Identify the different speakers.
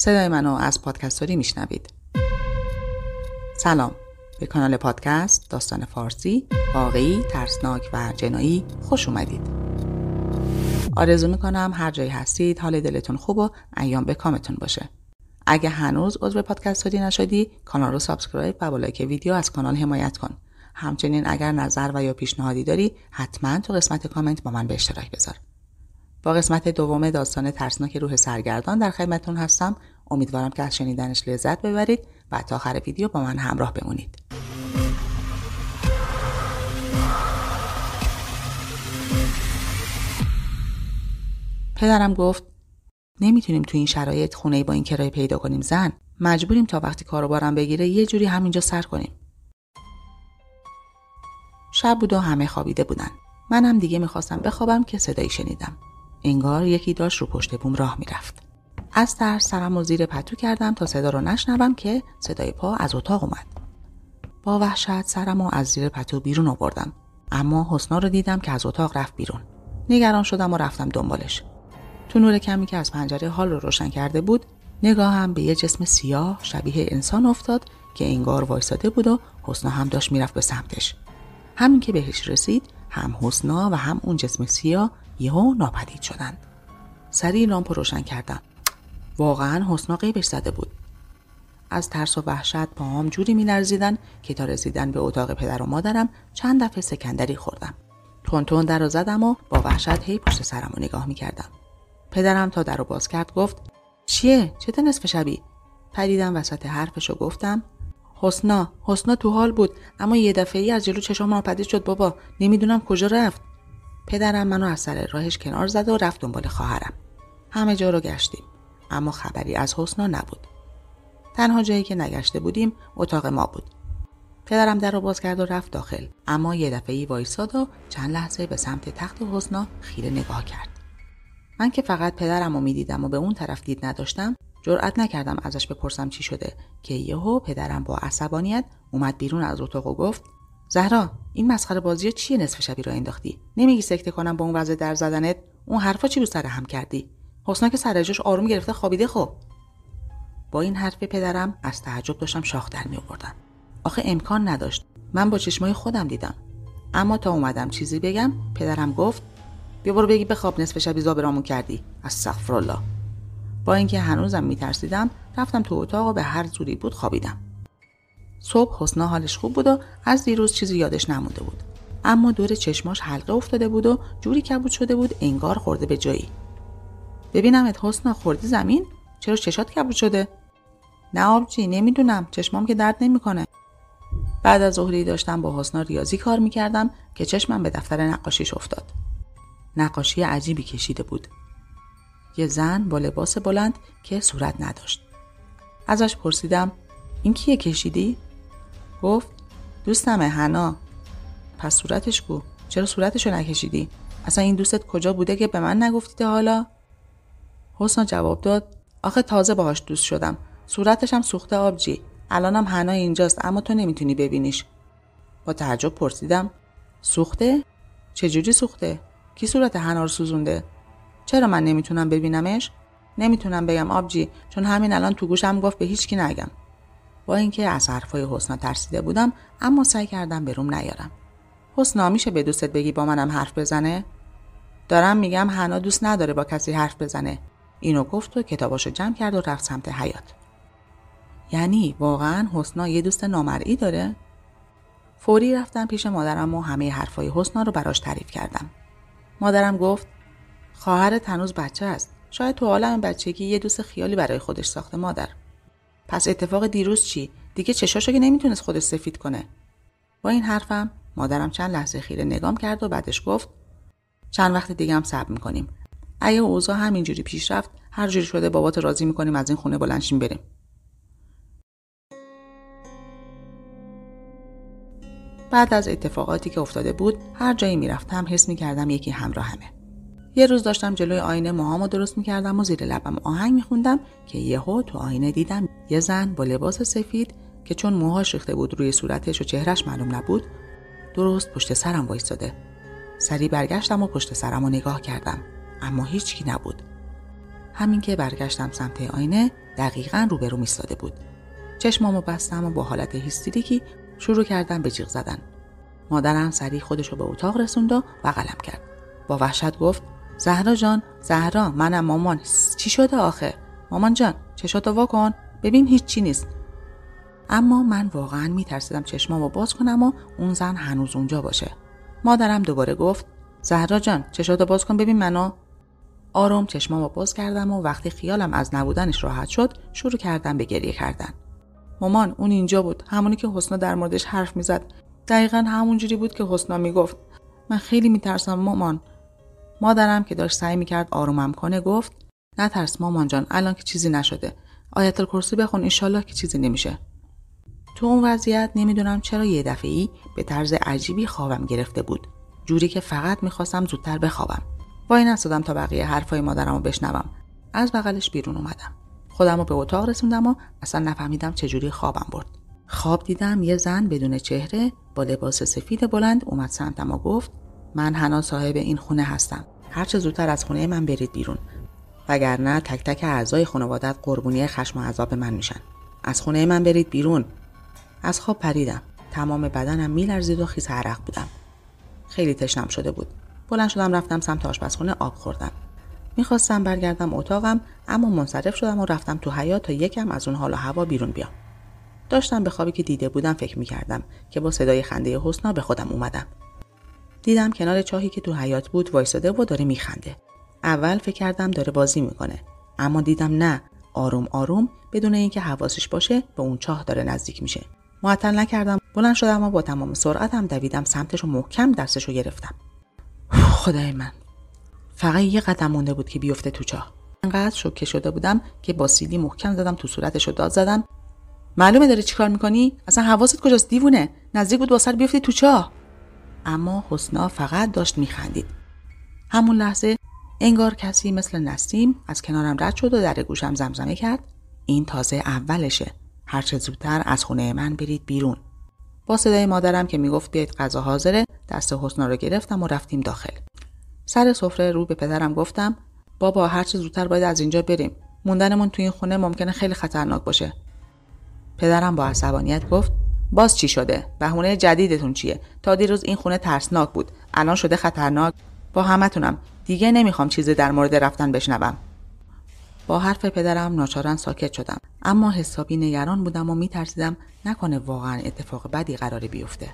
Speaker 1: صدای منو از پادکستوری میشنوید. سلام. به کانال پادکست داستان فارسی واقعی ترسناک و جنایی خوش اومدید. آرزو می‌کنم هر جایی هستید حال دلتون خوب و ایام به کامتون باشه. اگه هنوز عضو پادکستوری نشدی کانال رو subscribe و با لایک ویدیو از کانال حمایت کن. همچنین اگر نظر و یا پیشنهادی داری حتما تو قسمت کامنت با من به اشتراک بذار. با قسمت دوم داستان ترسناک روح سرگردان در خدمتتون هستم. امیدوارم که از شنیدنش لذت ببرید و تا آخر ویدیو با من همراه بمونید. پدرم گفت نمی‌تونیم تو این شرایط خونه با این کرایه پیدا کنیم زن. مجبوریم تا وقتی کاروبارم بگیره یه جوری همینجا سر کنیم. شب بود و همه خوابیده بودن. منم دیگه می‌خواستم بخوابم که صدایی شنیدم. انگار یکی داشت رو پشت بوم راه می‌رفت. از ترس سرم و زیر پتو کردم تا صدا رو نشنوم که صدای پا از اتاق اومد. با وحشت سرم رو از زیر پتو بیرون آوردم. اما حسنا رو دیدم که از اتاق رفت بیرون. نگران شدم و رفتم دنبالش. تو نور کمی که از پنجره حال رو روشن کرده بود نگاهم به یه جسم سیاه شبیه انسان افتاد که انگار وایساده بود و حسنا هم داشت می‌رفت به سمتش. همین که بهش رسید هم حسنا و هم اون جسم سیاه یهو ناپدید شدند سریع لامپ روشن کردم. واقعا حسنا قیبش زده بود. از ترس و وحشت پاهام جوری میلرزیدن که تا رسیدن به اتاق پدر و مادرم چند دفعه سکندری خوردم. تون در رو زدم و با وحشت هی پشت سرم رو نگاه می‌کردم. پدرم تا در رو باز کرد گفت چیه؟ چه نصف شبی؟ پریدم وسط حرفش و گفتم حسنا حسنا تو حال بود اما یه دفعه ای از جلو چشام ناپدید شد بابا. نمی‌دونم کجا رفت. پدرم منو از سر راهش کنار زد و رفت دنبال خواهرم. همه جا رو گشتیم اما خبری از حسنا نبود. تنها جایی که نگشته بودیم اتاق ما بود. پدرم در رو باز کرد و رفت داخل اما یه دفعه ای وایساد و چند لحظه به سمت تخت حسنا خیره نگاه کرد. من که فقط پدرم رو می‌دیدم و به اون طرف دید نداشتم جرأت نکردم ازش بپرسم چی شده که یهو پدرم با عصبانیت اومد بیرون از اتاق و گفت زهرا این مسخره بازی چیه نصف شبی را انداختی؟ نمیگی سکته کنم با اون وضع در زدنت؟ اون حرفا چی رو سر هم کردی؟ حسنا که سر جاش آروم گرفته خوابیده خب. با این حرف پدرم از تعجب داشتم شاخ در می آوردم. آخه امکان نداشت. من با چشمای خودم دیدم. اما تا اومدم چیزی بگم پدرم گفت بیا برو بگی بخواب نصف شبی زابرامون کردی. از الله با اینکه هنوزم میترسیدم رفتم تو اتاق و به هر زوری بود خوابیدم. صبح حسنا حالش خوب بود و از دیروز چیزی یادش نمونده بود. اما دور چشماش حلقه افتاده بود و جوری کبود شده بود انگار خورده به جایی. ببینمت حسنا خوردی زمین؟ چرا چشات کبود شده؟ نه آبجی نمی‌دونم. چشمام که درد نمی‌کنه. بعد از ظهری داشتم با حسنا ریاضی کار می‌کردم که چشمم به دفتر نقاشیش افتاد. نقاشی عجیبی کشیده بود. یه زن با لباس بلند که صورت نداشت. ازش پرسیدم این کیه کشیدی؟ گفت دوستمه هنا پس صورتش کو؟ چرا صورتشو نکشیدی؟ اصلا این دوستت کجا بوده که به من نگفتی حالا؟ حسنا جواب داد آخه تازه باهاش دوست شدم. صورتش هم سوخته آبجی. الانم هنا اینجاست اما تو نمی‌تونی ببینیش. با تعجب پرسیدم سوخته؟ چجوری سوخته؟ کی صورت هنا رو سوزونده؟ چرا من نمی‌تونم ببینمش؟ نمی‌تونم بگم آبجی چون همین الان تو گوشم گفت به هیچکی نگم. با اینکه از حرفای حسنا ترسیده بودم اما سعی کردم به روم نیارم. حسنا میشه به دوستت بگی با منم حرف بزنه؟ دارم میگم هنا دوست نداره با کسی حرف بزنه. اینو گفت و کتاباشو جمع کرد و رفت سمت حیات یعنی واقعا حسنا یه دوست نامرئی داره؟ فوری رفتم پیش مادرم و همه حرفای حسنا رو براش تعریف کردم. مادرم گفت خواهر هنوز بچه است. شاید تو عالم بچگی یه دوست خیالی برای خودش ساخته مادر. پس اتفاق دیروز چی؟ دیگه چشاشو که نمی‌تونست خودش سفید کنه. با این حرفم مادرم چند لحظه خیره نگام کرد و بعدش گفت چند وقت دیگه هم صبر می‌کنیم. اگه اوضاع همینجوری پیش رفت هر جوری شده بابات راضی می‌کنیم از این خونه بلنشیم بریم. بعد از اتفاقاتی که افتاده بود هر جایی می‌رفتم حس می‌کردم یکی همراهمه یه روز داشتم جلوی آینه موهامو درست می‌کردم و زیر لبم آهنگ میخوندم که یهو تو آینه دیدم یه زن با لباس سفید که چون موهاش ریخته بود روی صورتش و چهرش معلوم نبود درست پشت سرم وایستاده. سری برگشتم و پشت سرم رو نگاه کردم اما هیچکی نبود. همین که برگشتم سمت آینه دقیقا روبرو ایستاده بود. چشمامو بستم و با حالت هیستریکی شروع کردم به جیغ زدن. مادرم سریع خودشو به اتاق رسوند و بغلم کرد. با وحشت گفت زهرا جان زهرا منم مامان. چی شده آخه؟ مامان جان چشاتو وا کن. ببین هیچ چی نیست. اما من واقعا میترسیدم چشمامو باز کنم و اون زن هنوز اونجا باشه. مادرم دوباره گفت زهرا جان چشاتو باز کن ببین منو. آروم چشمامو باز کردم و وقتی خیالم از نبودنش راحت شد شروع کردم به گریه کردن. مامان اون اینجا بود. همونی که حسنا در موردش حرف می‌زد. دقیقا همونجوری بود که حسنا می‌گفت. من خیلی میترسم مامان. مادرم که داشت سعی می‌کرد آرومم کنه گفت نترس مامان جان الان که چیزی نشده. آیت الکرسی بخون انشالله که چیزی نمیشه. تو اون وضعیت نمی‌دونم چرا یه دفعه به طرز عجیبی خوابم گرفته بود. جوری که فقط می‌خواستم زودتر بخوابم. وای نستادم تا بقیه حرفای مادرم رو بشنوم. از بغلش بیرون اومدم. خودم رو به اتاق رسوندم و اصلا نفهمیدم چجوری خوابم برد. خواب دیدم یه زن بدون چهره با لباس سفید بلند اومد سمتم و گفت من هنا صاحب این خونه هستم. هر چه زودتر از خونه من برید بیرون. وگرنه تک تک اعضای خانوادت قربونی خشم و عذاب من میشن. از خونه من برید بیرون. از خواب پریدم. تمام بدنم میلرزید و خیس عرق بودم. خیلی تشنم شده بود. بلند شدم رفتم سمت آشپزخونه آب خوردم. می‌خواستم برگردم اتاقم اما منصرف شدم و رفتم تو حیات تا یکم از اون حال و هوا بیرون بیام. داشتم به خوابی که دیده بودم فکر می‌کردم که با صدای خنده حسنا به خودم اومدم. دیدم کنار چاهی که تو حیات بود وایساده و داره میخنده. اول فکر کردم داره بازی می‌کنه. اما دیدم نه. آروم آروم بدون اینکه حواسش باشه به اون چاه داره نزدیک میشه. معطل نکردم. بلند شدم و با تمام سرعتم دویدم سمتش و محکم دستش رو گرفتم. خدای من. فقط یه قدم مونده بود که بیفته تو چاه. انقدر شوکه شده بودم که با سیلی محکم زدم تو صورتش رو داد زدم. معلومه داری چیکار می‌کنی؟ اصلا حواست کجاست؟ دیوونه. نزدیک بود با سر بیفته تو چاه. اما حسنا فقط داشت میخندید. همون لحظه انگار کسی مثل نسیم از کنارم رد شد و در گوشم زمزمه کرد. این تازه اولشه. هرچه زودتر از خونه من برید بیرون. با صدای مادرم که می‌گفت بیاید غذا حاضره دست حسنا رو گرفتم و رفتیم داخل. سر سفره رو به پدرم گفتم بابا هرچه زودتر باید از اینجا بریم. موندنمون تو این خونه ممکنه خیلی خطرناک باشه. پدرم با عصبانیت گفت باز چی شده؟ بهونه جدیدتون چیه؟ تا دیروز این خونه ترسناک بود. الان شده خطرناک. با همتونم. دیگه نمی‌خوام چیزی در مورد رفتن بشنوم. با حرف پدرم ناچارن ساکت شدم. اما حسابی نگران بودم و میترسیدم نکنه واقعا اتفاق بدی قراره بیفته.